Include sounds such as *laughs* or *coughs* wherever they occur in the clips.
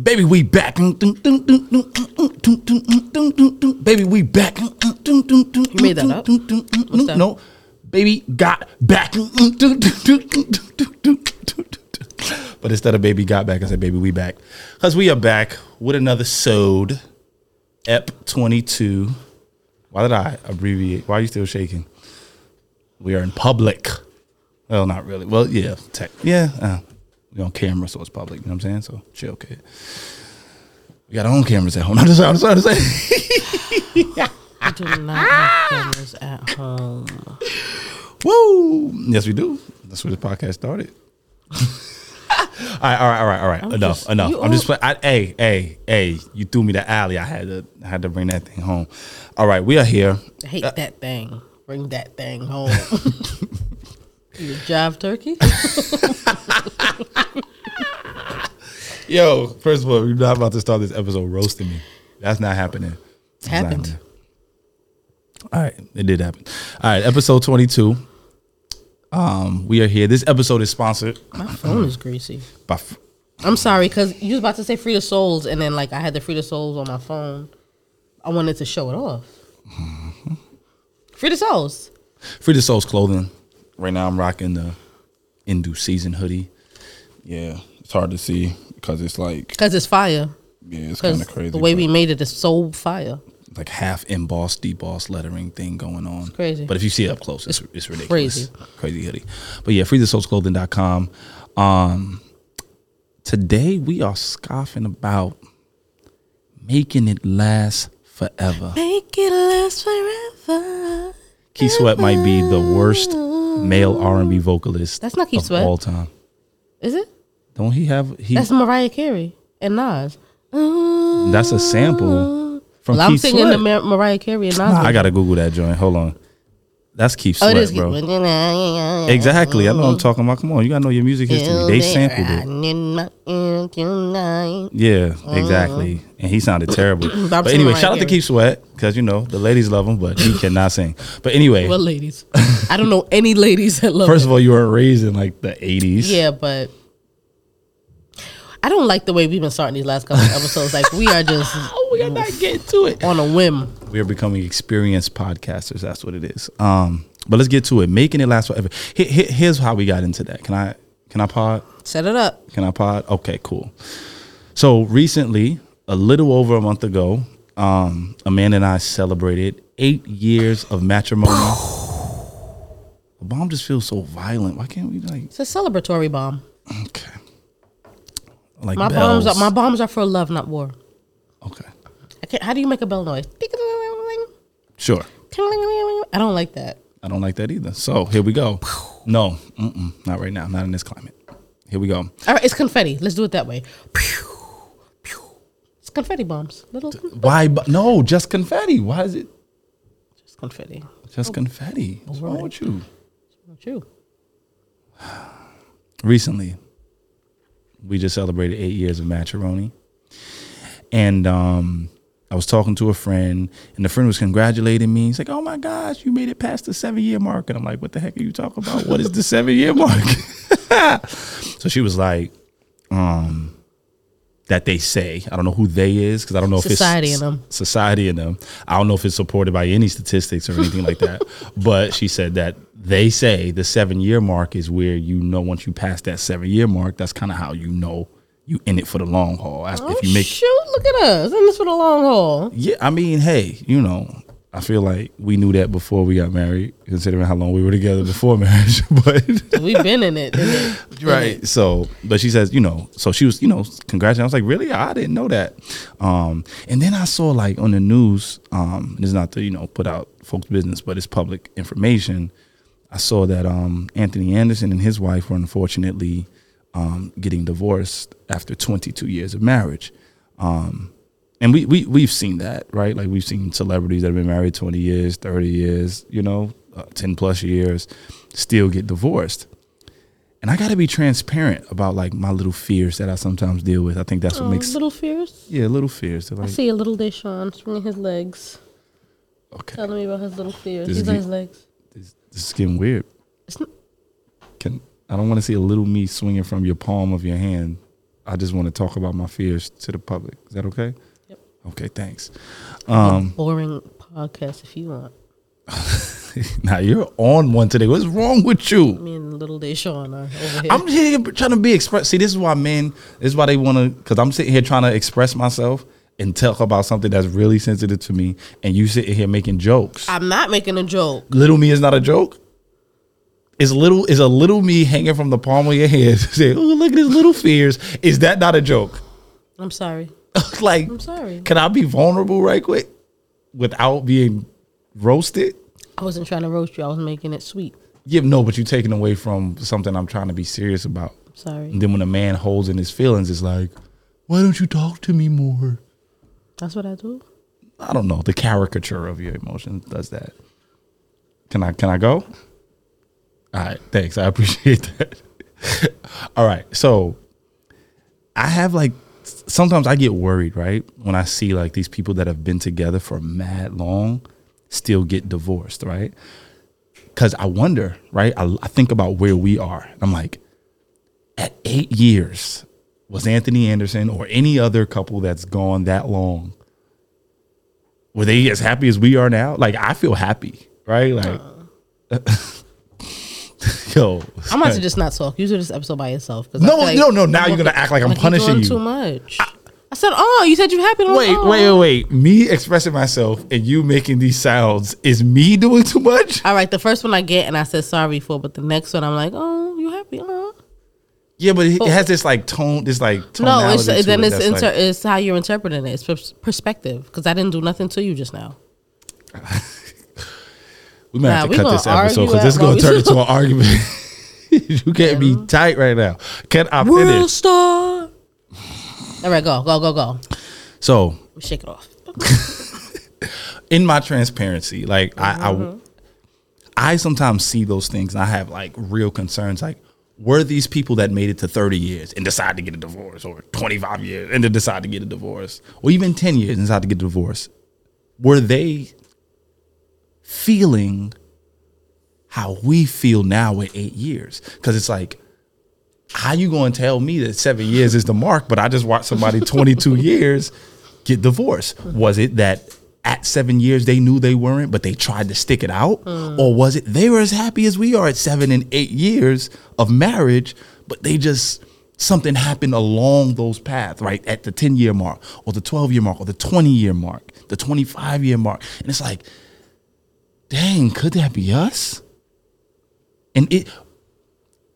Baby, we back. Baby, we back. You made that up? What's that? No. Baby got back. But instead of baby got back, I said baby we back. Because we are back with another sode. Ep 22. Why did I abbreviate? Why are you still shaking? We are in public. Well, not really. Well, yeah, tech. Yeah, uh, we on camera, so it's public. You know what I'm saying? So chill, kid. We got our own cameras at home. *laughs* I'm just I'm trying to say. *laughs* I do not have cameras at home. Woo! Yes, we do. That's where the podcast started. *laughs* all right, all right, all right, all right. I'm enough, just- enough. I'm just playing. Hey, hey, hey! You threw me the alley. I had to, I had to bring that thing home. All right, we are here. I hate uh, that thing. Bring that thing home. You jive turkey? *laughs* Yo, first of all, you're not about to start this episode roasting me. That's not happening. It's happened. happening. All right, it did happen. All right, episode 22. Um, we are here. This episode is sponsored My phone is greasy. by. F- I'm sorry, because you was about to say Free the Souls, and then like I had the Free the Souls on my phone. I wanted to show it off. Free the Souls. Free the Souls clothing. Right now, I'm rocking the Indu season hoodie. Yeah, it's hard to see because it's like Because it's fire. yeah, it's kind of crazy. the way we made it is so fire. like half embossed, debossed lettering thing going on. It's crazy. But if you see it up close, it's, it's, ridiculous. crazy. Crazy hoodie. But yeah, freethesoulsclothing.com. Um, today we are scoffing about making it last forever. Make it last forever. Keith Sweat might be the worst male R&B vocalist That's not Keith of Sweat. all time. Is it? Don't he have he That's Mariah Carey and Nas. that's a sample oh. from Well, I'm singing Sweat. the Mar- Mariah Carey and Nas. I gotta Google that joint. Hold on. That's Keith Oh, Sweat, is. bro. Exactly. I know what I'm mm. talking about. Come on, you gotta know your music history. They sampled it. Yeah, mm-hmm. exactly. And he sounded *coughs* terrible. But anyway, shout out to. Keith Sweat because you know the ladies love him, but he *coughs* cannot sing. But anyway, Well, ladies, *laughs* I don't know any ladies that love. first of all, you weren't raised in like the 80s. yeah, but I don't like the way we've been starting these last couple of episodes. Like we are just Oh, *laughs* we gotta not getting to it. on a whim. We are becoming experienced podcasters. That's what it is. Um, but let's get to it. Making it last forever. Here- here- here's how we got into that. Can I? Can I pod? Set it up. Can I pod? Okay, cool. So recently, a little over a month ago, um, Amanda and I celebrated eight years of matrimony. *sighs* the bomb just feels so violent. Why can't we like? It's a celebratory bomb. Okay. Like My bells. bombs are my bombs are for love, not war. Okay. I can't, how do you make a bell noise? Sure. I don't like that. I don't like that either. So here we go. No, mm-mm, not right now. Not in this climate. Here we go. All right, it's confetti. Let's do it that way. It's confetti bombs. Little Why? bu- No, just confetti. Why is it Just confetti. just confetti? What's wrong with you? Not you. recently we just celebrated eight years of matrimony and um i was talking to a friend and the friend was congratulating me. He's like oh my gosh you made it past the seven year mark. And i'm like what the heck are you talking about? What is the seven year mark? *laughs* So she was like um that they say. I don't know who they is because i don't know if Society in them. society in them. I don't know if it's supported by any statistics or anything like that. *laughs* But she said that they say the seven year mark is where you know once you pass that seven year mark that's kind of how you know you in it for the long haul That's Oh, if you make shoot, look at us. In this for the long haul. yeah i mean hey you know i feel like we knew that before we got married considering how long we were together before *laughs* marriage *laughs* but We've been in it. in it, *laughs* in right it. so but she says you know so she was you know congratulating i was like really i didn't know that um and then i saw like on the news um this is not to you know put out folks business but it's public information i saw that um anthony anderson and his wife were unfortunately um getting divorced after 22 years of marriage um and we, we we've seen that right like we've seen celebrities that have been married 20 years 30 years you know uh, 10 plus years still get divorced and I got to be transparent about like my little fears that I sometimes deal with. I think that's what Oh, makes little fears. yeah little fears. They're I see a little Deshaun swinging his legs, okay, telling me about his little fears. This He's is on his legs. this, this is getting weird. It's not, Can I don't want to see a little me swinging from your palm of your hand I just want to talk about my fears to the public. Is that okay? Yep. Okay, thanks. Um, boring podcast if you want. *laughs* now you're on one today. What's wrong with you? Me and little Deshaun are over here. I'm here trying to be express. See, this is why men. This is why they want to. Because I'm sitting here trying to express myself and talk about something that's really sensitive to me, and you sitting here making jokes. I'm not making a joke. little me is not a joke. Is little is a little me hanging from the palm of your hand saying, "Oh, look at his little fears." Is that not a joke? I'm sorry. *laughs* like, I'm sorry. can I be vulnerable right quick without being roasted? I wasn't trying to roast you. I was making it sweet. Yeah, no, but you're taking away from something I'm trying to be serious about. I'm sorry. And then when a man holds in his feelings, it's like, why don't you talk to me more? That's what I do. I don't know. The caricature of your emotions does that. Can I can I go? All right, thanks. I appreciate that. *laughs* All right. So I have like sometimes I get worried, right? When I see like these people that have been together for mad long still get divorced, right? Cuz I wonder, right? I, I think about where we are. I'm like at 8 years was Anthony Anderson or any other couple that's gone that long were they as happy as we are now? Like I feel happy, right? Like uh. *laughs* yo, I'm about to just not talk. You do this episode by yourself. I No, like no, no, now you're gonna act like I'm you're punishing you. Too much. I, said, oh, you said you're happy. wait, wait, wait, wait. Me expressing myself and you making these sounds is me doing too much? All right, the first one I get and I said sorry for, but the next one I'm like, oh, you happy? Oh. Yeah, but it, it has this like tone, this like No, it's then it it's inter- like- it's how you're interpreting it. It's perspective because I didn't do nothing to you just now. *laughs* we might Nah, have to cut this episode because this is gonna turn into an *laughs* argument. *laughs* you can't be tight right now. Can I finish? World finish? star. All right, go, go, go, go. So we Shake it off. *laughs* in my transparency, like Mm-hmm. I, I, I sometimes see those things and I have like real concerns. Like, were these people that made it to 30 years and decide to get a divorce, or 25 years and then decide to get a divorce, or even 10 years and decide to get a divorce, were they feeling how we feel now at eight years? Because it's like, how you going to tell me that seven years is the mark, but I just watched somebody *laughs* 22 years get divorced? Was it that at seven years they knew they weren't, but they tried to stick it out? Hmm. Or was it they were as happy as we are at seven and eight years of marriage, but they just something happened along those paths, right? At the 10 year mark, or the 12 year mark, or the 20 year mark, the 25 year mark. And it's like, dang, could that be us? And it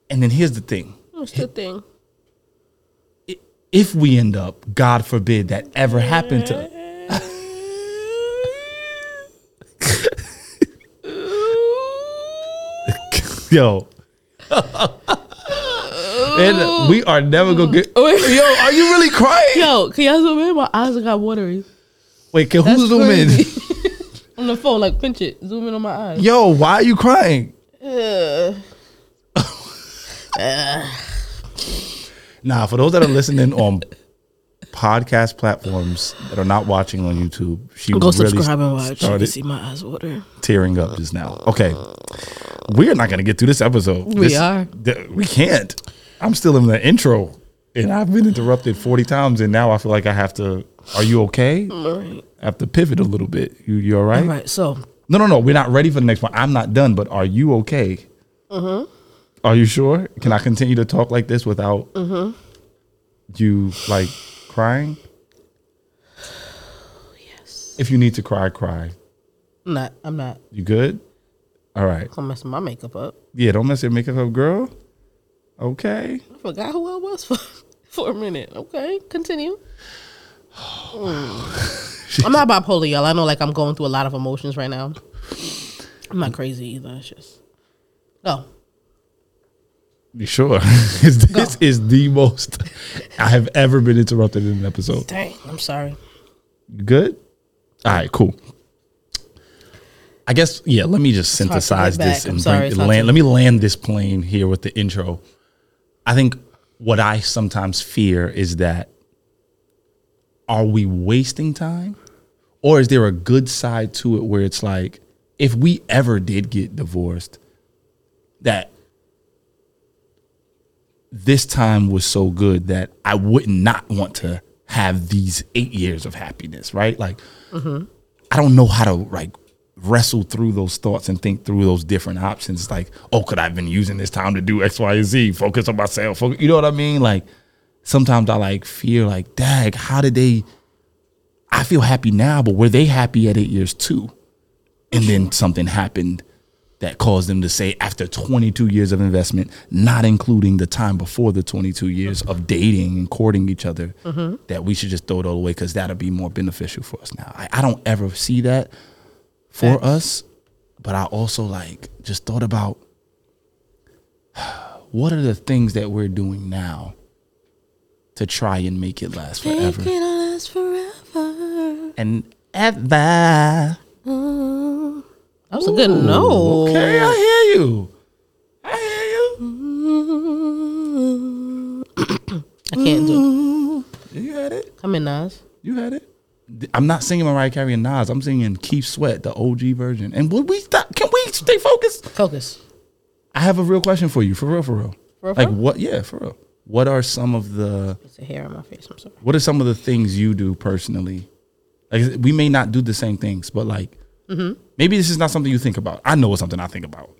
and then here's the thing What's the thing? if we end up, God forbid, that ever happened to *laughs* yo. and we are never gonna get. Yo, are you really crying? Yo, can y'all zoom in? My eyes got watery. Wait, can who That's zoom in? *laughs* crazy. on the phone, like pinch it, zoom in on my eyes. Yo, why are you crying? *sighs* Nah, for those that are listening on podcast platforms that are not watching on YouTube, she Go really subscribe and watch. You can see my eyes water. tearing up just now. Okay, we're not gonna get through this episode. We This- are. th- we can't. I'm still in the intro, and I've been interrupted 40 times, and now I feel like I have to. Are you okay? Right. I have to pivot a little bit. You you all right? All right. So No, no, no. We're not ready for the next one. I'm not done, but are you okay? Mm-hmm. Are you sure? Can I continue to talk like this without Mm-hmm. you like crying? yes, If you need to cry, cry. I'm not. I'm not. You good? All right. I'm messing my makeup up. Yeah, don't mess your makeup up, girl. Okay. I forgot who I was *laughs* for for a minute. Okay, continue. *sighs* I'm not bipolar, y'all. I know, like I'm going through a lot of emotions right now. I'm not crazy either. It's just go. You sure? *laughs* this is the most I have ever been interrupted in an episode. Dang, I'm sorry. Good? All right, cool. I guess yeah. Let me just synthesize this and sorry, bring, land. Let me land this plane here with the intro. I think what I sometimes fear is that are we wasting time, or is there a good side to it where it's like if we ever did get divorced, that this time was so good that I would not want to have these eight years of happiness, right? Like, mm-hmm. I don't know how to like wrestle through those thoughts and think through those different options. Like, oh, could I have been using this time to do X, Y, and Z? Focus on myself. You know what I mean? Like, sometimes I like fear, like, dag, how did they? I feel happy now, but were they happy at eight years too? And then something happened that caused them to say, after 22 years of investment, not including the time before the 22 years of dating and courting each other, mm-hmm. that we should just throw it all away because that'll be more beneficial for us now. I, I don't ever see that for Facts. us, but I also like just thought about *sighs* what are the things that we're doing now to try and make it last forever Make it last forever. and ever. That was a good no. Okay, I hear you. I hear you. I can't do it. You had it. it. Come in, Nas. You had it. I'm not singing Mariah Carey and Nas. I'm singing Keith Sweat, the OG version. And would we stop? Can we stay focused? Focus. I have a real question for you, for real, for real. For real, like for real? what? Yeah, for real. What are some of the It's a hair on my face. I'm sorry. What are some of the things you do personally? Like we may not do the same things, but like mm-hmm. maybe this is not something you think about. I know it's something I think about.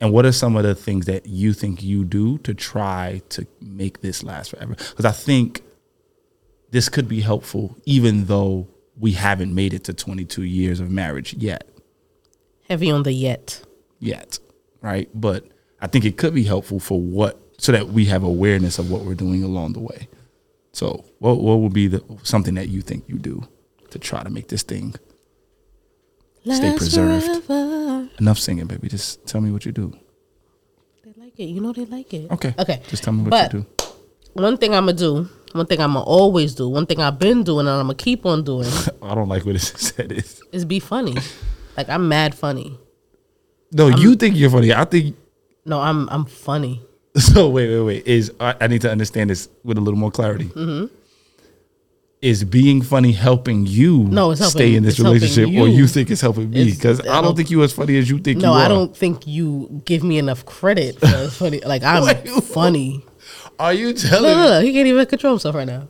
And what are some of the things that you think you do to try to make this last forever? Because I think this could be helpful, even though we haven't made it to 22 years of marriage yet. Heavy on the yet. Yet, right? But I think it could be helpful for what, so that we have awareness of what we're doing along the way. So, what what would be the something that you think you do to try to make this thing Stay preserved. forever. enough singing, baby? Just tell me what you do. They like it. You know they like it. Okay. Okay. Just tell me what But you do. one thing I'm gonna do. One thing I'm gonna always do. One thing I've been doing and I'm gonna keep on doing *laughs* I don't like what it *laughs* said is. is be funny. Like I'm mad funny. No, you think you're funny. I think No, I'm I'm funny. *laughs* so. Wait, wait, wait. Is I, I need to understand this with a little more clarity. Mm-hmm. Is being funny helping you No, it's helping- stay in this relationship, or you. you think it's helping me? Because I don't think you as funny as you think. No, you I don't think you give me enough credit for funny. *laughs* Like I'm Wait, *laughs* funny. Are you telling No, no, look, he can't even control himself right now.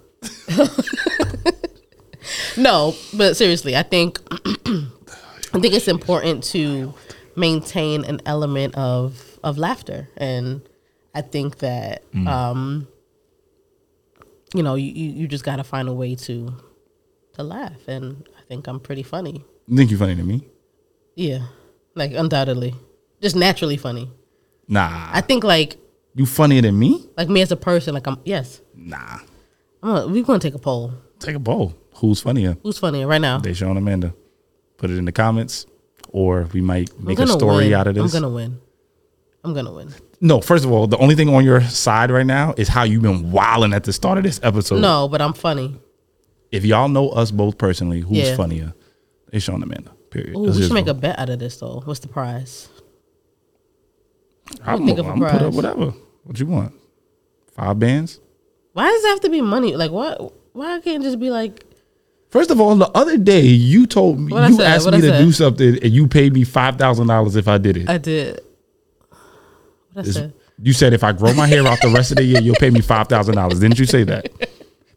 no, but seriously, I think *clears throat* I think it's important to maintain an element of of laughter, and I think that um, you know you you just got to find a way to to laugh, and I think I'm pretty funny. You think you're funny to me? Yeah, like undoubtedly, just naturally funny. Nah. I think like you funnier than me? like me as a person, like I'm yes. Nah. I'm gonna, we're gonna take a poll. Take a poll. Who's funnier? Who's funnier right now? Deshaun and Amanda. Put it in the comments, or we might make a story win. out of this. I'm gonna win. I'm gonna win. No, first of all, the only thing on your side right now is how you've been wilding at the start of this episode. No, but I'm funny. If y'all know us both personally, who's Yeah. funnier? It's Sean Amanda. Period. Ooh, That's we just should make a bet out of this though. What's the prize? I'm, think of a I'm put up prize. whatever. What you want? Five bands? Why does it have to be money? Like what? Why can't it just be like? First of all, the other day you told me What I you said? asked What me I to said? do something and you paid me five thousand dollars if I did it. I did. What I It's- said? you said if I grow my hair out the rest of the year, you'll pay me five thousand dollars. Didn't you say that?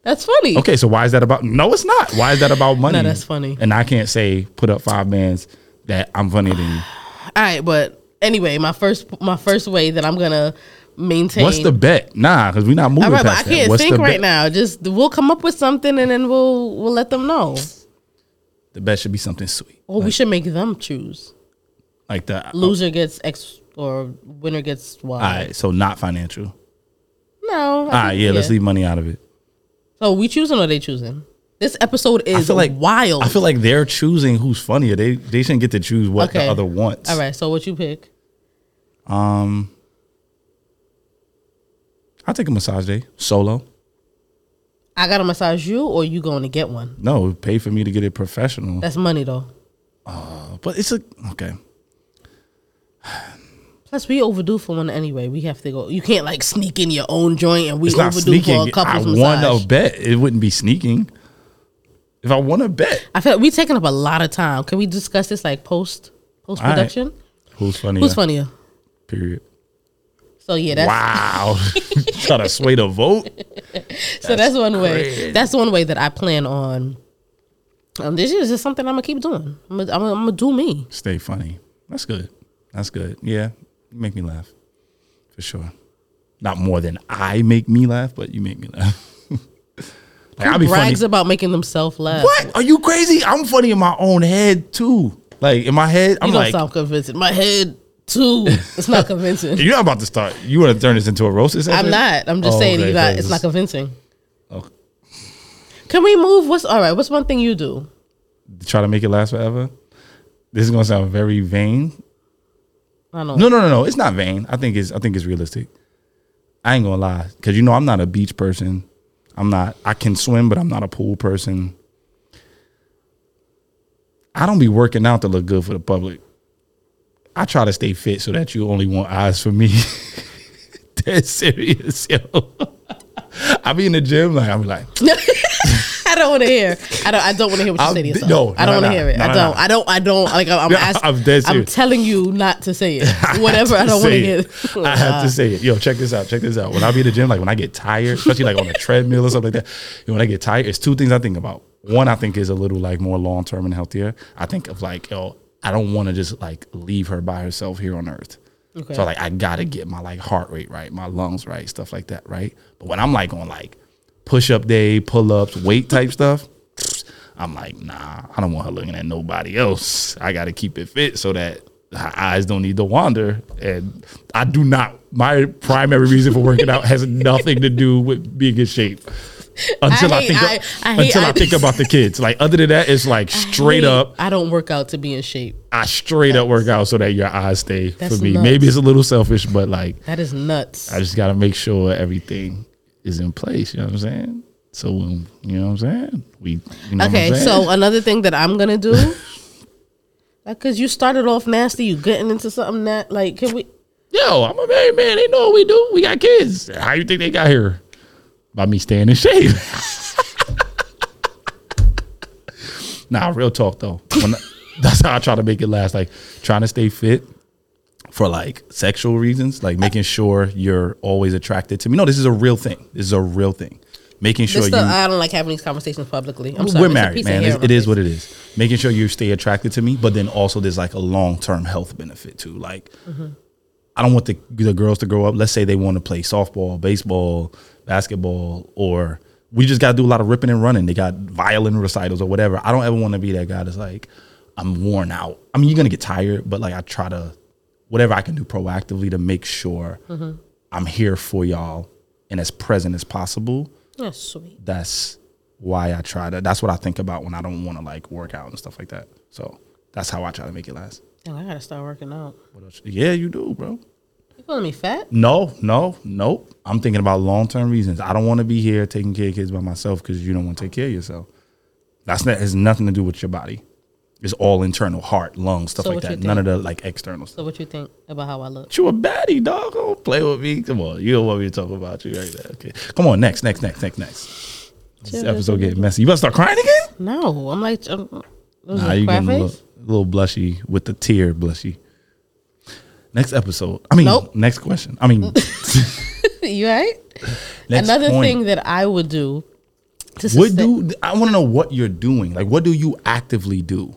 That's funny. Okay, so why is that about? No, it's not. Why is that about money? No, that's funny. And I can't say put up five bands that I'm funnier than you. *sighs* All right, but anyway, my first my first way that I'm gonna maintain. What's the bet? Nah, because we're not moving All right, but I can't What's think right bet? now. Just we'll come up with something and then we'll we'll let them know. The bet should be something sweet, Or we should make them choose. like the. Loser gets X or winner gets Y. All right, so not financial. No. I All right, yeah, let's leave money out of it. So we choosing or they choosing? This episode I is feel like wild. I feel like they're choosing who's funnier. They they shouldn't get to choose what Okay. the other wants. All right, so what you pick? Um, I'll take a massage day solo. I gotta massage you, or you going to get one? No, pay for me to get it professional. That's money though. Oh, but it's a okay. Plus, we overdue for one anyway. We have to go. You can't like sneak in your own joint, and we It's overdue sneaking. for a I couple's won massage. a bet. It wouldn't be sneaking. If I want a bet, I feel like we taking up a lot of time. Can we discuss this like post post production? who's funnier? Who's funnier? Period. So yeah, that's Wow. *laughs* *laughs* Trying to sway the vote? so that's one way. That's one way that I plan on. Um, this is just something I'm gonna keep doing. I'm gonna, I'm gonna, I'm gonna do me. Stay funny. That's good. That's good. Yeah. You make me laugh. For sure. Not more than I make me laugh, but you make me laugh. *laughs* like, I'll be funny. About making themselves laugh. What? Are you crazy? I'm funny in my own head too. Like in my head, I'm You don't like, sound convincing. My head too. It's not *laughs* convincing. you're not about to start. You want to turn this into a roast? I'm not. I'm just Oh, saying okay, you got. It's not convincing. Okay. Can we move? What's all right? What's one thing you do? Try to make it last forever. This is gonna sound very vain. Know. No, no, no, no. It's not vain. I think it's. I think it's realistic. I ain't gonna lie, because you know I'm not a beach person. I'm not. I can swim, but I'm not a pool person. I don't be working out to look good for the public. I try to stay fit so that you only want eyes for me. *laughs* Dead serious, yo. *laughs* I be in the gym like I'm like *laughs* I don't want to hear. I don't. I don't want to hear what you I'm say to yourself. no, I don't want to hear it. I don't. I don't. I don't. Like I'm. *laughs* Yeah, asking, I'm dead I'm telling you not to say it. *laughs* Whatever. I don't want to hear. it. *laughs* I have to say it. Yo, check this out. Check this out. When I be in the gym, like when I get tired, especially like on a treadmill or something like that, you know, when I get tired, it's two things I think about. One, I think is a little like more long term and healthier. I think of like, yo, I don't want to just like leave her by herself here on earth. Okay. So like I gotta get my like heart rate right, my lungs right, stuff like that, right? But when I'm like on like push up day, pull ups, weight type stuff, I'm like, nah, I don't want her looking at nobody else. I gotta keep it fit so that her eyes don't need to wander. And I do not my primary reason for working out has *laughs* nothing to do with being in shape. Until I, hate- think I- I until I, I- think about the kids. Like other than that, it's like straight Hey, up I don't work out to be in shape. I straight up work out so that your eyes stay for me. nuts. Maybe it's a little selfish, but like That is nuts. I just got to make sure everything is in place. You know what I'm saying? So when you know what I'm saying, we. You know Okay, what I'm so another thing that I'm gonna do, *laughs* like, cause you started off nasty, you getting into something that, like, can we? yo, I'm a married man. They know what we do. We got kids. How you think they got here? By me staying in shape. *laughs* nah, real talk though. When, *laughs* that's how I try to make it last. Like trying to stay fit for like sexual reasons, like making sure you're always attracted to me. No, this is a real thing. This is a real thing. Making sure you. I don't like having these conversations publicly. I'm sorry. we're married, man. hair It's, on my it is what it is. Making sure you stay attracted to me, but then also there's like a long term health benefit too. Like, Mm-hmm. I don't want the the girls to grow up. Let's say they want to play softball, baseball, basketball, or we just got to do a lot of ripping and running. They got violin recitals or whatever. I don't ever want to be that guy that's like, I'm worn out. I mean, you're gonna get tired, but like I try to, whatever I can do proactively to make sure Mm-hmm. I'm here for y'all and as present as possible Yeah, sweet. that's why I try to. That's what I think about when I don't want to like work out and stuff like that. So that's how I try to make it last. Damn, I gotta start working out. What else? Yeah, you do, bro. You calling me fat? No, no, nope. I'm thinking about long term reasons. I don't want to be here taking care of kids by myself because you don't want to take care of yourself. That's not has nothing to do with your body. It's all internal, heart, lungs, stuff So like that. None of the like external stuff. So what you think about how I look? You a baddie, dog. Don't play with me. Come on, you don't want me to talk about you right there. Okay, come on. Next, next, next, next, next. This episode getting messy. You about to start crying again? No, I'm like, um, was Nah, you getting a little, face? little blushy with the tear blushy. Next episode. I mean, Nope. next question. I mean, *laughs* you right? next Another point. thing that I would do What sustain- do I want to know what you're doing? Like, what do you actively do?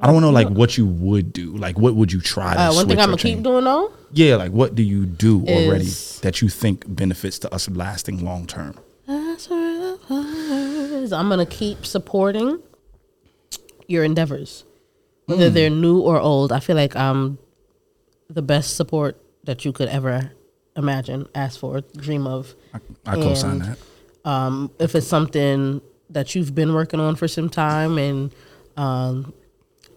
I don't know like what you would do. Like, what would you try to? uh, one thing I'm gonna keep doing though Yeah, like what do you do already Is- that you think benefits to us lasting long term? That's where the fire. I'm gonna keep supporting your endeavors, Hmm. whether they're new or old. I feel like I'm the best support that you could ever imagine, ask for, dream of. I co-sign And- that. Um, if it's something that you've been working on for some time and um,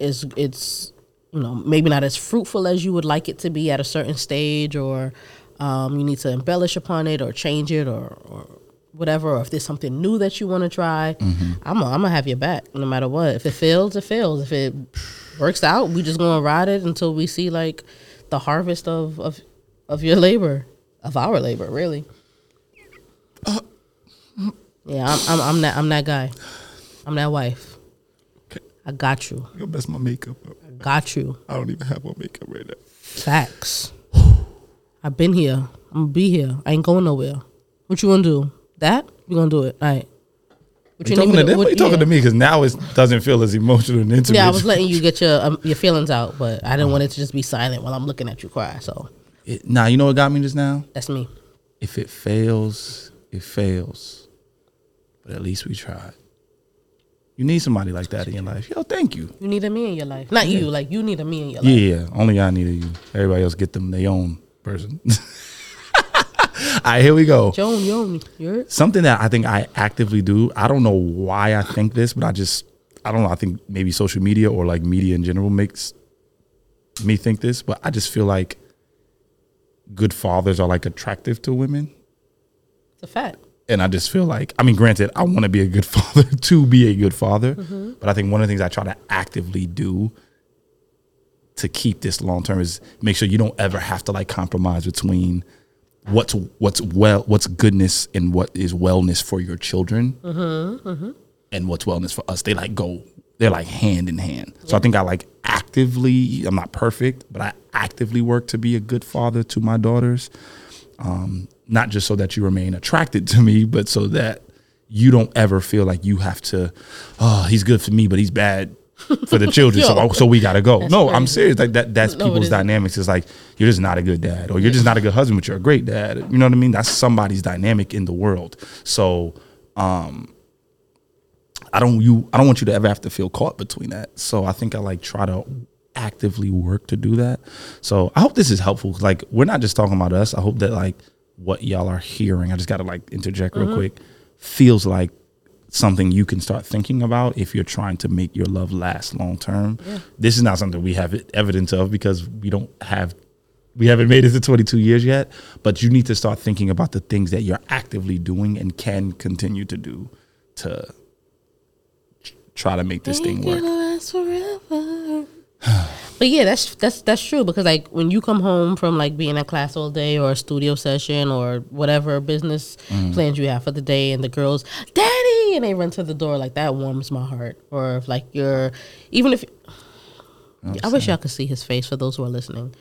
is it's you know maybe not as fruitful as you would like it to be at a certain stage, or um, you need to embellish upon it or change it or, or whatever, or if there's something new that you want to try, I'm gonna, I'm gonna have your back no matter what. If it fails, it fails. If it works out, we just gonna ride it until we see like the harvest of of of your labor, of our labor, really. Yeah, I'm, I'm I'm that I'm that guy. I'm that wife. I got you. You mess my makeup up. I got you. I don't even have on makeup right now. Facts. I've been here. I'm gonna be here. I ain't going nowhere. What you gonna do? That we gonna do it. All right. What You talking to me them? What you talking yeah. to me? Because now it doesn't feel as emotional and intimate. Yeah, I was letting you get your um, your feelings out, but I didn't want it to just be silent while I'm looking at you cry. So It- nah, you know what got me just now? that's me. If it fails, it fails. But at least we tried. You need somebody like that in your life. Yo, thank you. You need a me in your life, not you. Like you need a me in your life. Yeah, yeah. Only I needed you. Everybody else get them their own person. *laughs* All right, here we go. Joan, Joan, you're Something that I think I actively do. I don't know why I think this, but I just I don't know. I think maybe social media or like media in general makes me think this, but I just feel like good fathers are like attractive to women. it's a fact. And I just feel like I mean, granted, I want to be a good *laughs* father to be a good father, Mm-hmm. but I think one of the things I try to actively do to keep this long term is make sure you don't ever have to like compromise between what's what's well what's goodness and what is wellness for your children Mm-hmm, and what's wellness for us. They like go they're like hand in hand. So I think I like actively. I'm not perfect, but I actively work to be a good father to my daughters um, not just so that you remain attracted to me, but so that you don't ever feel like you have to, oh, he's good for me, but he's bad for the children. *laughs* so, so we got to go. That's No, I'm serious. Like that, that's No, people's isn't. dynamics. It's like, you're just not a good dad or you're just not a good husband, but you're a great dad. You know what I mean? That's somebody's dynamic in the world. So, um, I don't you I don't want you to ever have to feel caught between that. So I think I like try to actively work to do that. So I hope this is helpful. Like we're not just talking about us. I hope that like what y'all are hearing. I just got to like interject real quick. Feels like something you can start thinking about if you're trying to make your love last long term. This is not something we have evidence of because we don't have we haven't made it to 22 years yet, but you need to start thinking about the things that you're actively doing and can continue to do to try to make this thing work. Gonna last forever. but yeah, that's that's that's true because like when you come home from like being in class all day or a studio session or whatever business Mm. plans you have for the day, and the girls, daddy, and they run to the door like that warms my heart. Or if like you're, even if I wish y'all could see his face for those who are listening.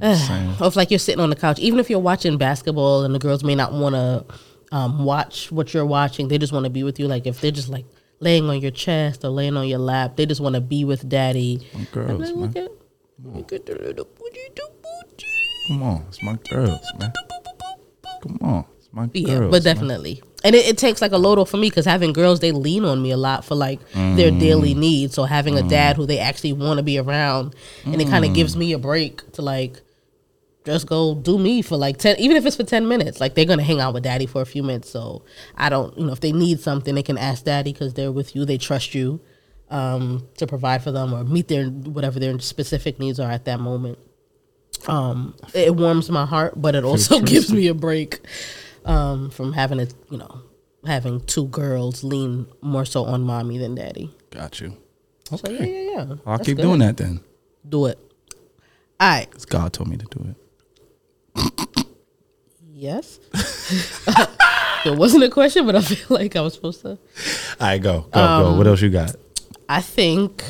saying. or if like you're sitting on the couch, even if you're watching basketball and the girls may not want to um, watch what you're watching, they just want to be with you. Like if they're just like laying on your chest or laying on your lap, they just want to be with daddy. girls, And then man. at, look at the little booty, the booty. Come on, it's my girls, man. Come on, it's my girls. Yeah, but man. definitely. And it, it takes like a load off for me because having girls, they lean on me a lot for like their Mm. daily needs. So having a dad who they actually want to be around, and it kind Mm. of gives me a break to like just go do me for like 10 even if it's for 10 minutes like they're gonna hang out with daddy for a few minutes so i don't you know if they need something they can ask daddy because they're with you they trust you um, to provide for them or meet their whatever their specific needs are at that moment um, it warms my heart but it also gives me a break um, from having to you know having two girls lean more so on mommy than daddy got you. so yeah yeah yeah I'll That's keep good. doing that then. do it all right 'Cause God told me to do it. Yes. *laughs* it wasn't a question, but I feel like I was supposed to. All right, go, go, Um, go. What else you got? I think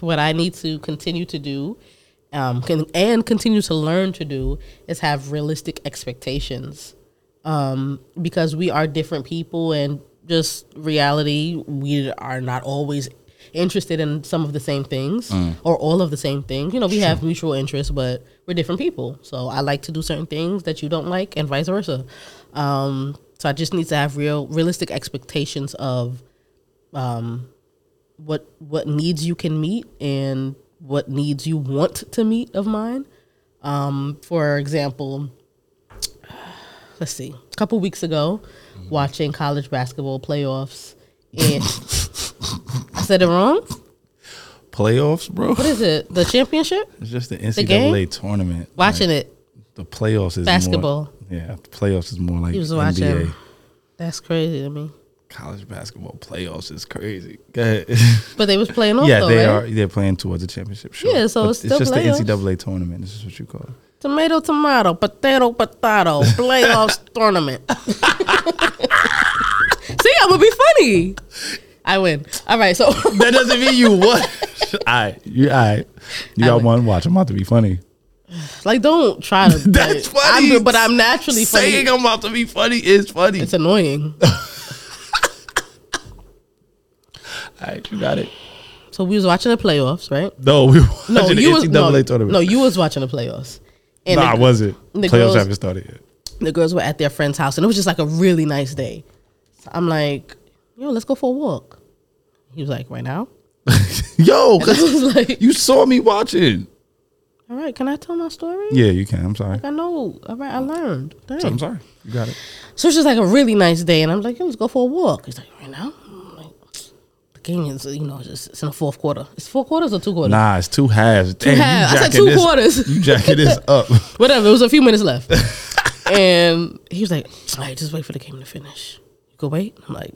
what I need to continue to do um, can, and continue to learn to do is have realistic expectations um, because we are different people and just reality, we are not always interested in some of the same things or all of the same things. You know, we have mutual interests, but we're different people. So I like to do certain things that you don't like, and vice versa. Um, so I just need to have real, realistic expectations of um, what what needs you can meet and what needs you want to meet of mine. Um, for example, let's see, a couple weeks ago, watching college basketball playoffs, and *laughs* said it wrong. Playoffs, bro. What is it? The championship? It's just the? NCAA tournament. Watching Like, it. The playoffs is Basketball. More, yeah, the playoffs is more like He was NBA. That's crazy to me. College basketball playoffs is crazy. Go ahead. *laughs* But they was playing off yeah, though, they right? are. They're playing towards the championship. Sure. Yeah, so But it's still just playoffs. the NCAA tournament. This is what you call it. Tomato, tomato, potato, potato, *laughs* playoffs tournament. *laughs* See, I'm gonna be funny. I win. All right, so *laughs* That doesn't mean you won. *laughs* all right, you all right. You got one watch. I'm about to be funny. Like, don't try to. *laughs* That's funny. I'm, but I'm naturally Saying funny. I'm about to be funny is funny. It's annoying. All right, you got it. so we was watching the playoffs, right? No, we were No, you the was no, tournament. no, you was watching the playoffs. And nah, I wasn't. the Playoffs girls- haven't started yet. the girls were at their friend's house, and it was just like a really nice day. So I'm like, yo, let's go for a walk. He was like, right now. *laughs* Yo, I 'cause was like, you saw me watching. all right, can I tell my story? Yeah, you can. I'm sorry. I know. All right, I learned. Dang. I'm sorry. You got it. So it's just like a really nice day, and I'm like, yo, let's go for a walk. He's like, right now. I'm like, the game is, you know, just it's in the fourth quarter. It's four quarters or two quarters. Nah, it's two halves. Two halves. I said two quarters. You jacking this *laughs* up. Whatever. It was a few minutes left, *laughs* and he was like, all right, just wait for the game to finish. You go wait. I'm like.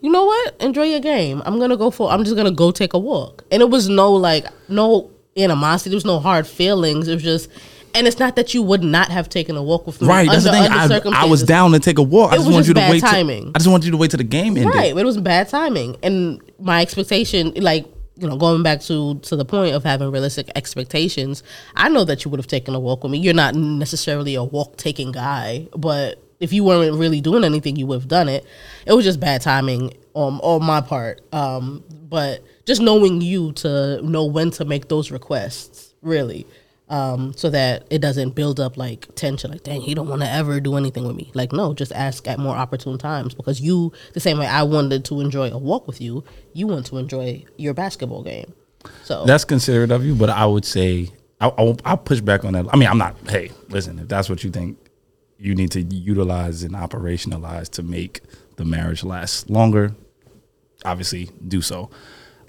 You know what? Enjoy your game. I'm gonna go for. I'm just gonna go take a walk, and it was no like no animosity. There was no hard feelings. It was just, and it's not that you would not have taken a walk with me. Right, that's the under- thing. under I, I was down to take a walk. I It just want just you to bad wait. timing. I just wanted you to wait till the game ended. Right, but it was bad timing, and my expectation, like you know, going back to to the point of having realistic expectations, I know that you would have taken a walk with me. You're not necessarily a walk taking guy, but if you weren't really doing anything, you would have done it. It was just bad timing on on my part. Um, but just knowing you to know when to make those requests, really. Um, so that it doesn't build up like tension, like, dang, he don't want to ever do anything with me. Like, no, just ask at more opportune times because you, the same way I wanted to enjoy a walk with you, you want to enjoy your basketball game. So That's considerate of you, but I would say I, I I'll push back on that. I mean, I'm not. Hey, listen, if that's what you think you need to utilize and operationalize to make the marriage last longer, obviously do so.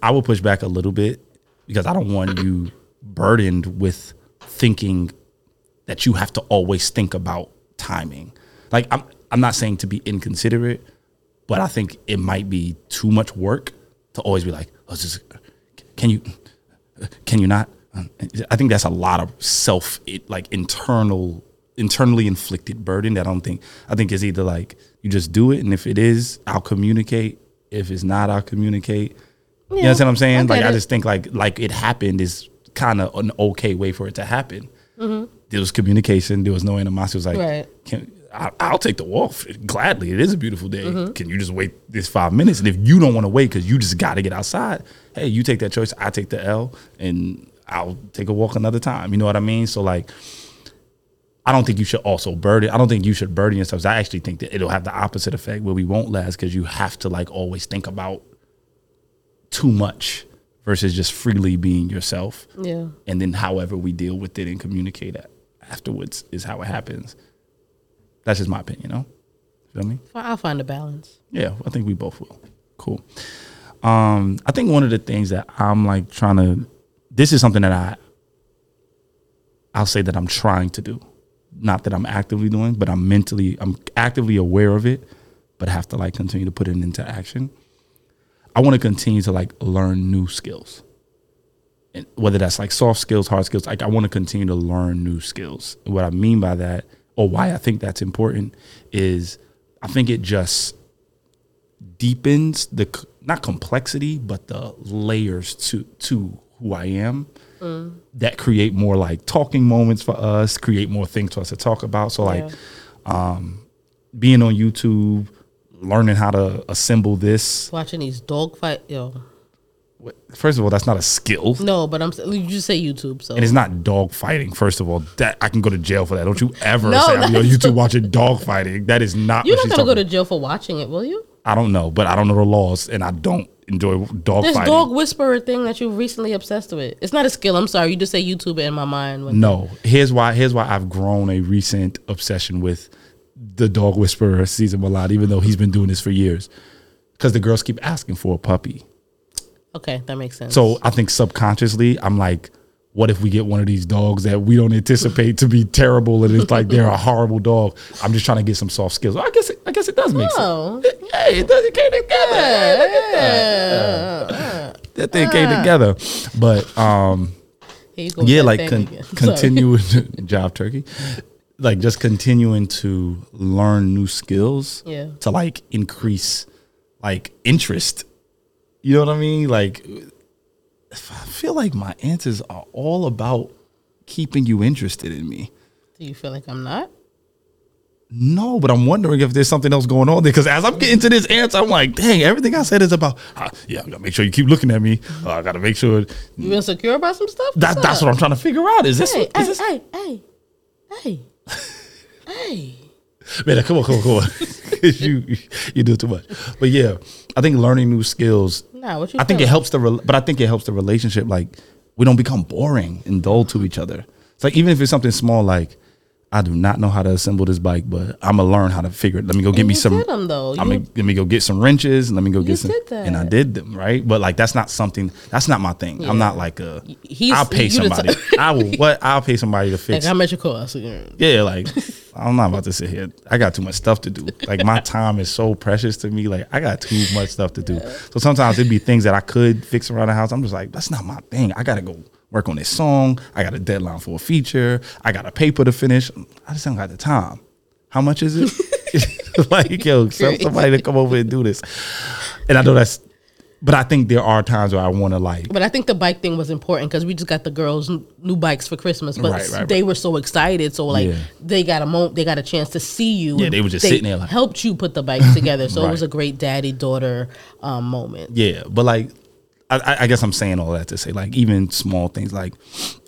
I will push back a little bit because I don't want you burdened with thinking that you have to always think about timing. Like I'm I'm not saying to be inconsiderate, but I think it might be too much work to always be like, oh, just, can you can you not? I think that's a lot of self like internal internally inflicted burden that I don't think I think is either like you just do it and if it is I'll communicate. If it's not I'll communicate. You know what I'm saying? I like get I just think like like it happened is kind of an okay way for it to happen. There was communication there was no animosity. It was like Mm-hmm. Right. can, I, I'll take the walk gladly. It is a beautiful day. Mm-hmm. can you just wait this five minutes? And if you don't want to wait because you just got to get outside hey you take that choice I take the L and I'll take a walk another time. You know what I mean? So like I don't think you should also burden. I don't think you should burden yourselves. I actually think that it'll have the opposite effect where we won't last because you have to like always think about too much versus just freely being yourself. yeah, And then however we deal with it and communicate it afterwards is how it happens. That's just my opinion, you know? Feel me? I'll find a balance. Yeah, I think we both will. Cool. Um, I think one of the things that I'm like trying to this is something that I I'll say that I'm trying to do. Not that I'm actively doing, but I'm mentally I'm actively aware of it, but have to like continue to put it into action. I want to continue to like learn new skills. And whether that's like soft skills, hard skills, like I want to continue to learn new skills. What I mean by that, or why I think that's important, is I think it just deepens the not complexity but the layers to to who I am that create more like talking moments for us create more things for us to talk about. So like um, being on YouTube learning how to assemble this. Watching these dog fight, yo. first of all that's not a skill. No, but I'm you just say YouTube, so. And it's not dog fighting first of all. That I can go to jail for that. Don't you ever No, say I'm on YouTube watching dog fighting. That is not you're not gonna go to jail for watching it, will you? I don't know but I don't know the laws and I don't enjoy dog This fighting dog whisperer thing that you're recently obsessed with. It's not a skill. I'm sorry. You just say YouTube in my mind. When No, here's why. Here's why I've grown a recent obsession with the dog whisperer Cesar Millan, even though he's been doing this for years. Because the girls keep asking for a puppy. Okay, that makes sense. So I think subconsciously, I'm like, what if we get one of these dogs that we don't anticipate to be terrible and it's like they're a *laughs* horrible dog? I'm just trying to get some soft skills. I guess it, I guess it does make Oh. sense. Hey, it does. It came together. Look at that. That thing came together. But um, Here you go with yeah like con- continuing *laughs* *laughs* job turkey like just continuing to learn new skills Yeah. to like increase like interest you know what i mean like i feel like my answers are all about keeping you interested in me? Do you feel like I'm not? No, but I'm wondering if there's something else going on there. Because as I'm getting to this answer, I'm like, dang, everything I said is about, ah, yeah, I gotta make sure you keep looking at me. Uh, I gotta make sure. You insecure about some stuff? That, that's what I'm trying to figure out. Is this, Hey, is hey, this hey, hey, hey, hey. *laughs* man? Come on, come on, come on. *laughs* you you do too much. But yeah, I think learning new skills. Nah, what you? I think it helps the, rel- but I think it helps the relationship. Like we don't become boring and dull to each other. It's like even if it's something small, like I do not know how to assemble this bike, but I'm gonna learn how to figure it. Let me go get And me you some. did 'em, though. I'm You- gonna, let me go get some wrenches and let me go get some. did that. And I did them right, but like that's not something. That's not my thing. I'm not like a. He's- I'll pay somebody. I will. What? I'll pay somebody to *laughs* Like fix. how much it cost? Yeah. Yeah, like *laughs* I'm not about to sit here. I got too much stuff to do. Like my time is so precious to me. Like I got too much stuff to do. So sometimes it'd be things that I could fix around the house. I'm just like, that's not my thing. I gotta go work on this song. I got a deadline for a feature. I got a paper to finish. I just don't got the time. How much is it? *laughs* like, yo, somebody to come over and do this. And I know that's but I think there are times where I wanna like But I think the bike thing was important because we just got the girls n- new bikes for Christmas, but Right, right, they were so excited. So like Yeah. they got a moment, they got a chance to see you. Yeah, they were just sitting there like- helped you put the bike together. So it was a great daddy daughter um, moment. Yeah, but like, I- I, I guess I'm saying all that to say, like, even small things. Like,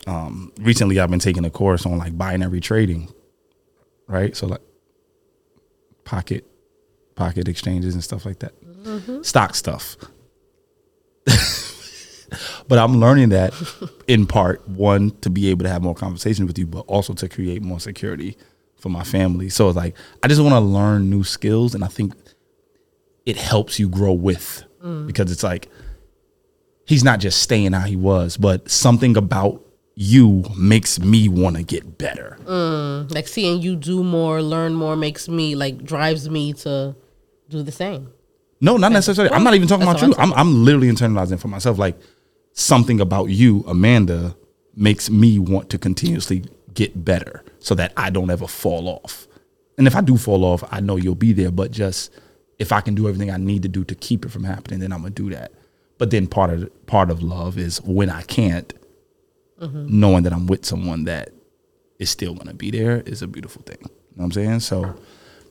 um, recently I've been taking a course on like binary trading, right? So like, pocket, pocket exchanges and stuff like that, stock stuff. But I'm learning that in part one to be able to have more conversations with you, but also to create more security for my family. So it's like I just want to learn new skills, and I think it helps you grow with mm. because it's like he's not just staying how he was, but something about you makes me want to get better. Mm, like seeing you do more, learn more, makes me like drives me to do the same. No, not necessarily. I'm not even talking That's about you. I'm, I'm literally internalizing for myself. Like something about you, Amanda, makes me want to continuously get better so that I don't ever fall off. And if I do fall off, I know you'll be there. But just if I can do everything I need to do to keep it from happening, then I'm gonna do that. But then part of part of love is when I can't, mm-hmm. knowing that I'm with someone that is still gonna be there is a beautiful thing. You know what I'm saying? So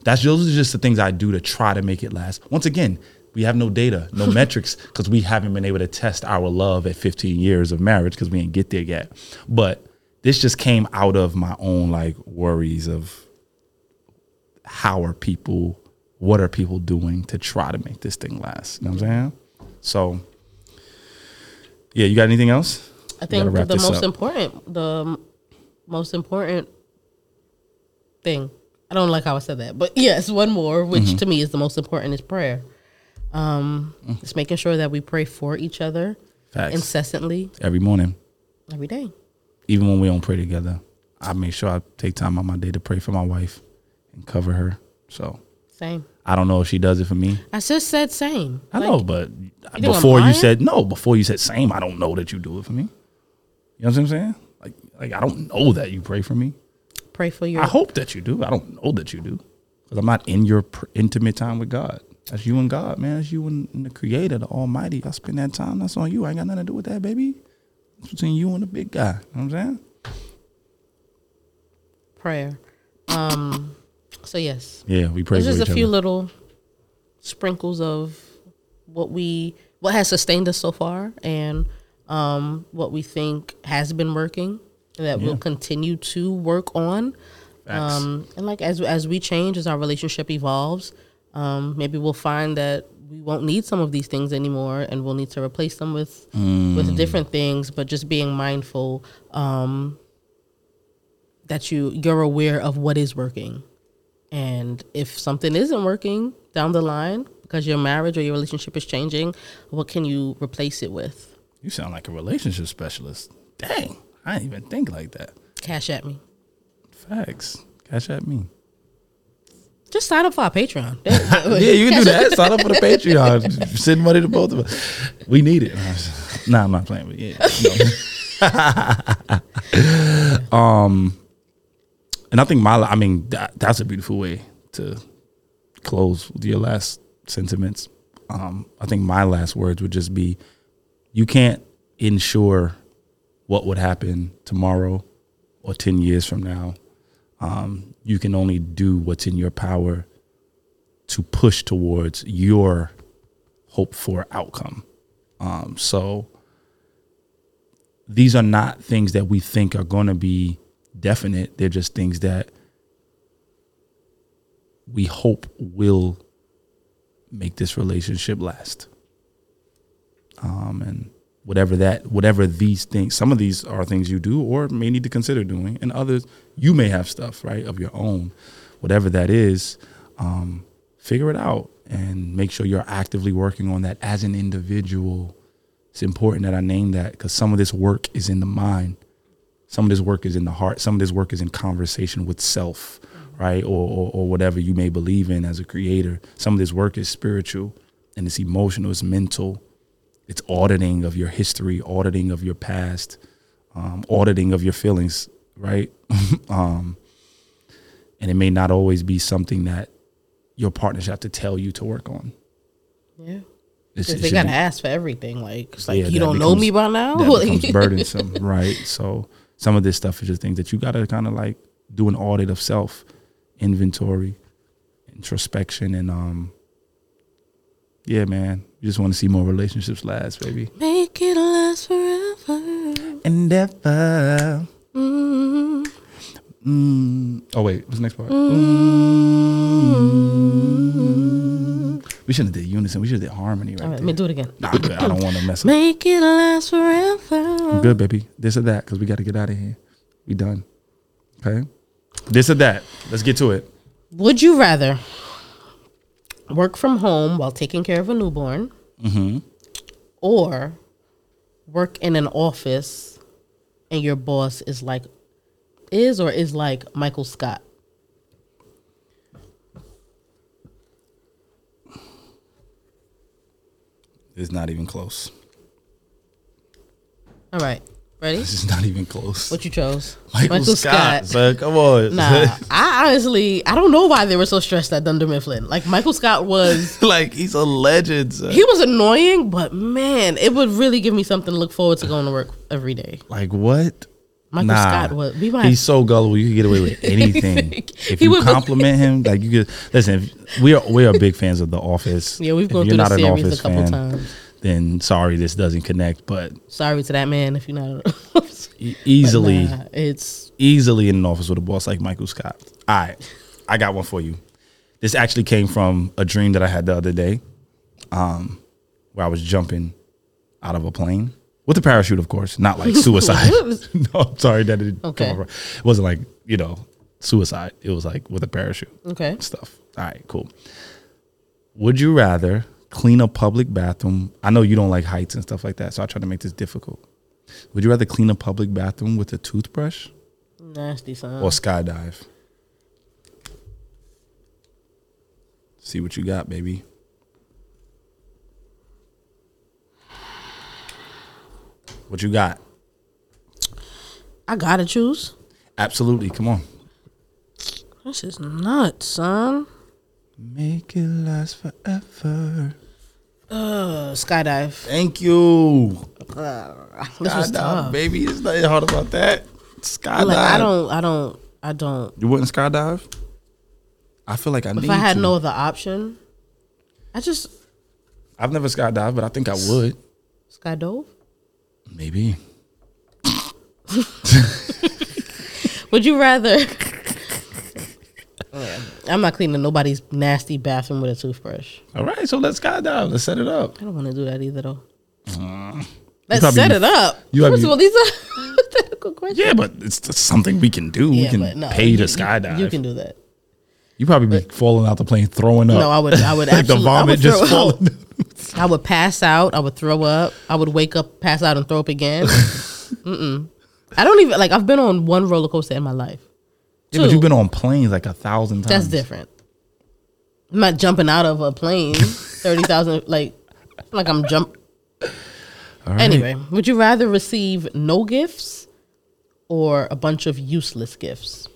that's those are just the things I do to try to make it last. Once again, we have no data, no *laughs* metrics, because we haven't been able to test our love at 15 years of marriage because we ain't get there yet. But this just came out of my own like worries of how are people, what are people doing to try to make this thing last? You know what I'm saying? So yeah, you got anything else? I think wrap the most up. important, the most important thing. I don't like how I said that, but *laughs* yes, one more, which Mm-hmm. to me is the most important, is prayer. Um, Mm. It's making sure that we pray for each other Facts. incessantly Every morning. every day. even when we don't pray together, I make sure I take time on my day to pray for my wife and cover her. So Same. I don't know if she does it for me. I just said same. I Like, know, but I'm before you said no, before you said same, I don't know that you do it for me. You know what I'm saying? Like, like I don't know that you pray for me. Pray for you. I hope that you do. I don't know that you do because I'm not in your pr- intimate time with God. That's you and God, man. That's you and, and the Creator, the Almighty. I spend that time. That's on you. I ain't got nothing to do with that, baby. It's between you and the big guy. You know what I'm saying? prayer. Um. So yes, Yeah, we pray. there's just a each few little sprinkles of what we what has sustained us so far, and um, what we think has been working, that Yeah. we'll continue to work on. Facts. Um, and like as as we change, as our relationship evolves, um, maybe we'll find that we won't need some of these things anymore, and we'll need to replace them with Mm. with different things. But just being mindful um, that you you're aware of what is working, and if something isn't working down the line because your marriage or your relationship is changing, what can you replace it with? You sound like a relationship specialist. Dang, I didn't even think like that. Cash App me. Facts. Cash App me. Just sign up for our Patreon. *laughs* Yeah, you can do that. Sign up for the Patreon. Send money to both of us. We need it. Nah, I'm not playing with yeah. no. *laughs* um, and I think my, I mean, that, that's a beautiful way to close with your last sentiments. Um, I think my last words would just be, you can't ensure what would happen tomorrow, or 10 years from now. Um, you can only do what's in your power to push towards your hope for outcome. Um, so these are not things that we think are going to be definite. They're just things that we hope will make this relationship last. Um, and whatever that, whatever these things, some of these are things you do or may need to consider doing, and others you may have stuff right of your own. Whatever that is, um, figure it out and make sure you're actively working on that as an individual. It's important that I name that because some of this work is in the mind, some of this work is in the heart, some of this work is in conversation with self, right? Or, or, or whatever you may believe in as a creator. Some of this work is spiritual and it's emotional, it's mental, it's auditing of your history, auditing of your past, um, auditing of your feelings, right? *laughs* um, and it may not always be something that your partners have to tell you to work on. Yeah. Because they gotta be- ask for everything. Like, it's like Yeah, you don't know me by now. that *laughs* becomes burdensome, *laughs* right? So some of this stuff is just things that you got to kind of like do an audit of self, inventory, introspection, and um, yeah, man, you just want to see more relationships last, baby. Make it last forever. Endeavor. Mm. Mm. Oh wait, what's the next part? Mm. We shouldn't have did unison. We should have did harmony right All right, let me do it again. Nah, I'm good. I don't want to mess up. Make it last forever. I'm good, baby. This or that, because we got to get out of here. We done. Okay. This or that. Let's get to it. Would you rather work from home while taking care of a newborn, Mm-hmm. or work in an office and your boss is like is or is like Michael Scott? It's not even close. All right, ready? This is not even close. What you chose? Michael, Scott. son, come on. Nah, I honestly, I don't know why they were so stressed at Dunder Mifflin. Like Michael Scott was, *laughs* like he's a legend. son. he was annoying, but man, it would really give me something to look forward to going to work every day. Like what? Michael Nah. Scott was. We might. He's so gullible. You can get away with *laughs* anything if you would- compliment him. Like you could listen. If we are we are big fans of The Office. yeah, we've gone through the series Office a couple fan, times. Then sorry, this doesn't connect. But Sorry to that man if you're not. easily, Nah, it's easily in an office with a boss like Michael Scott. All right, I got one for you. This actually came from a dream that I had the other day, um, where I was jumping out of a plane with a parachute, of course, not like suicide. *laughs* *laughs* no, I'm sorry that it didn't Okay. It wasn't like you know suicide. It was like with a parachute okay. stuff. All right, cool. Would you rather clean a public bathroom? I know you don't like heights and stuff like that, so I try to make this difficult. Would you rather clean a public bathroom with a toothbrush Nasty son. or skydive? See what you got, baby. What you got? I gotta choose. Absolutely. Come on. This is nuts, son. Make it last forever. Uh, skydive. Thank you. This was Skydive, tough. baby. It's nothing hard about that. Skydive. Like I don't, I don't, I don't. You wouldn't skydive? I feel like I need If I had to. no other option, I just I've never skydived, but I think I would. skydove. Maybe. *laughs* Would you rather? I'm not cleaning nobody's nasty bathroom with a toothbrush. All right, so let's skydive. Let's set it up. I don't want to do that either, though. Uh, Let's set it up. you First of all, these are *laughs* hypothetical questions. Yeah, but it's something we can do. we can no, pay you- to skydive. You can do that. You probably be falling out the plane, throwing up. No, I would. I would *laughs* like the. Vomit would just falling. *laughs* I would pass out. I would throw up. I would wake up, pass out, and throw up again. I don't even like. I've been on one roller coaster in my life. Yeah, but you've been on planes like a thousand times. That's different. I'm not jumping out of a plane. *laughs* Thirty thousand. Like, like I'm jump. Right. Anyway, would you rather receive no gifts or a bunch of useless gifts?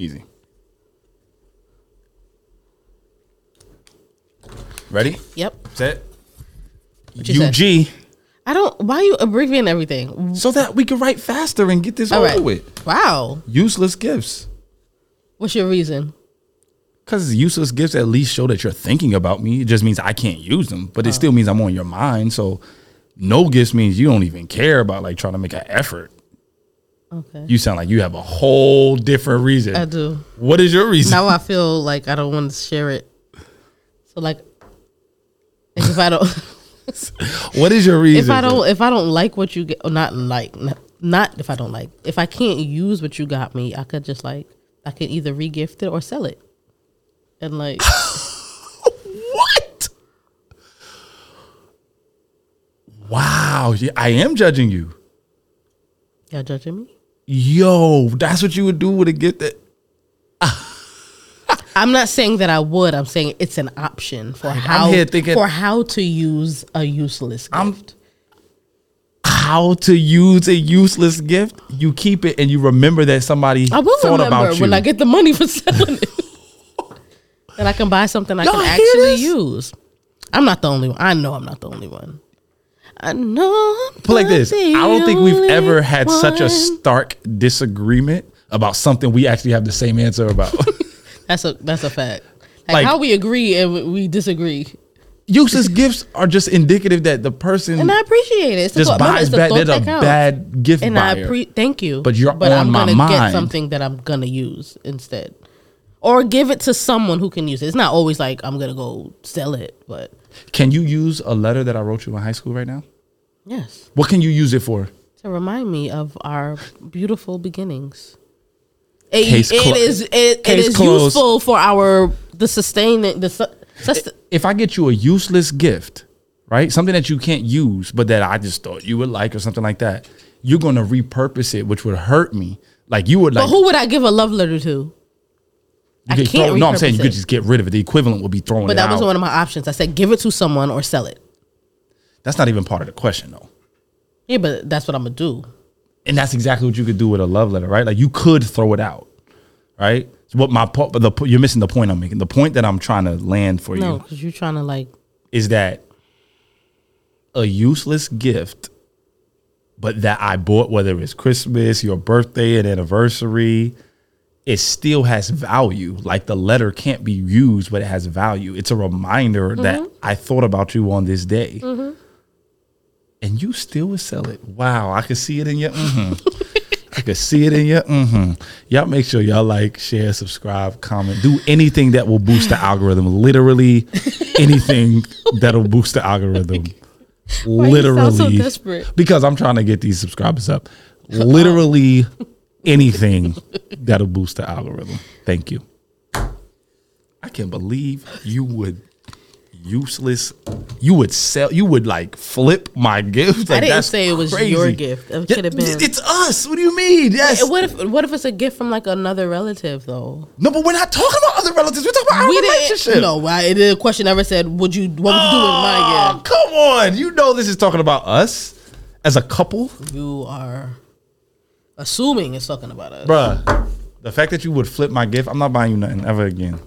easy. Ready? Yep. Set. UG. I don't. Why are you abbreviating everything? so that we can write faster and get this All over right. with. Wow. Useless gifts. What's your reason? Because useless gifts at least show that you're thinking about me. It just means I can't use them, but Oh. it still means I'm on your mind. So no gifts means you don't even care about like trying to make an effort. Okay. You sound like you have a whole different reason. I do. What is your reason? Now I feel like I don't want to share it. So like, if I don't, *laughs* *laughs* what is your reason? if I don't, if I don't like what you get, oh, not like, not, not if I don't like, if I can't use what you got me, I could just like, I could either regift it or sell it, and like, *laughs* What? Wow, I am judging you. y'all judging me. Yo, that's what you would do with a gift that I'm not saying that I would. I'm saying it's an option for how thinking- for how to use a useless gift. I'm- how to use a useless gift. You keep it and you remember that somebody I will thought remember about you. when I get the money for *laughs* selling it. and I can buy something I can actually use. I'm not the only one. I know I'm not the only one. I know. Put like this. I don't think we've ever had such a stark disagreement about something we actually have the same answer about. *laughs* That's a that's a fact. Like, Like- how we agree and we- disagree, useless gifts are just indicative that the person and I appreciate it. It's just thought- remember, buys it's the bad. thought They're that a counts. bad gift and buyer. I pre thank you. But you're but on I'm my gonna get mind. something that I'm gonna use instead, or give it to someone who can use it. It's not always like I'm gonna go sell it, but Can you use a letter that I wrote you in high school right now? yes, What can you use it for? to remind me of our beautiful beginnings. It, Case clo- is it, it is closed. useful for our the sustaining the su- sust- If I get you a useless gift, right? Something that you can't use, but that I just thought you would like or something like that, you're gonna repurpose it, which would hurt me. Like you would like But who would I give a love letter to? you I can't throw- no, I'm saying you could just get rid of it. The equivalent would be throwing But it that was out. one of my options. I said give it to someone or sell it. That's not even part of the question though. Yeah, but that's what I'm gonna do. And that's exactly what you could do with a love letter, right? Like you could throw it out, right? So what my po- but the po- you're missing the point I'm making. The point that I'm trying to land for No, you because you're trying to like is that a useless gift, but that I bought, whether it's Christmas, your birthday, an anniversary, it still has value. Like the letter can't be used, but it has value. It's a reminder that mm-hmm. I thought about you on this day. Mm-hmm. And you still would sell it. Wow, I could see it in your mm-hmm. *laughs* I could see it in your mm-hmm. Y'all make sure y'all like, share, subscribe, comment, do anything that will boost the algorithm. Literally *laughs* anything that'll boost the algorithm. Why Literally. so desperate? Because I'm trying to get these subscribers up. *laughs* Literally anything that'll boost the algorithm. Thank you. I can't believe you would useless. You would sell. You would like flip my gift. Like, I didn't say it was crazy. your gift. It could have been. It's us. What do you mean? Yes. what if what if it's a gift from like another relative though? no, but we're not talking about other relatives. We're talking about our we relationship. didn't. No, I, the question never said, "Would you? What would you do with my Oh, gift?" come on. You know this is talking about us as a couple, You are assuming it's talking about us. bruh. The fact that you would flip my gift, I'm not buying you nothing ever again.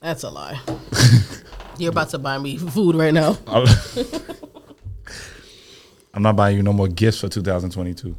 That's a lie. *laughs* You're about to buy me food right now. *laughs* I'm not buying you no more gifts for 2022.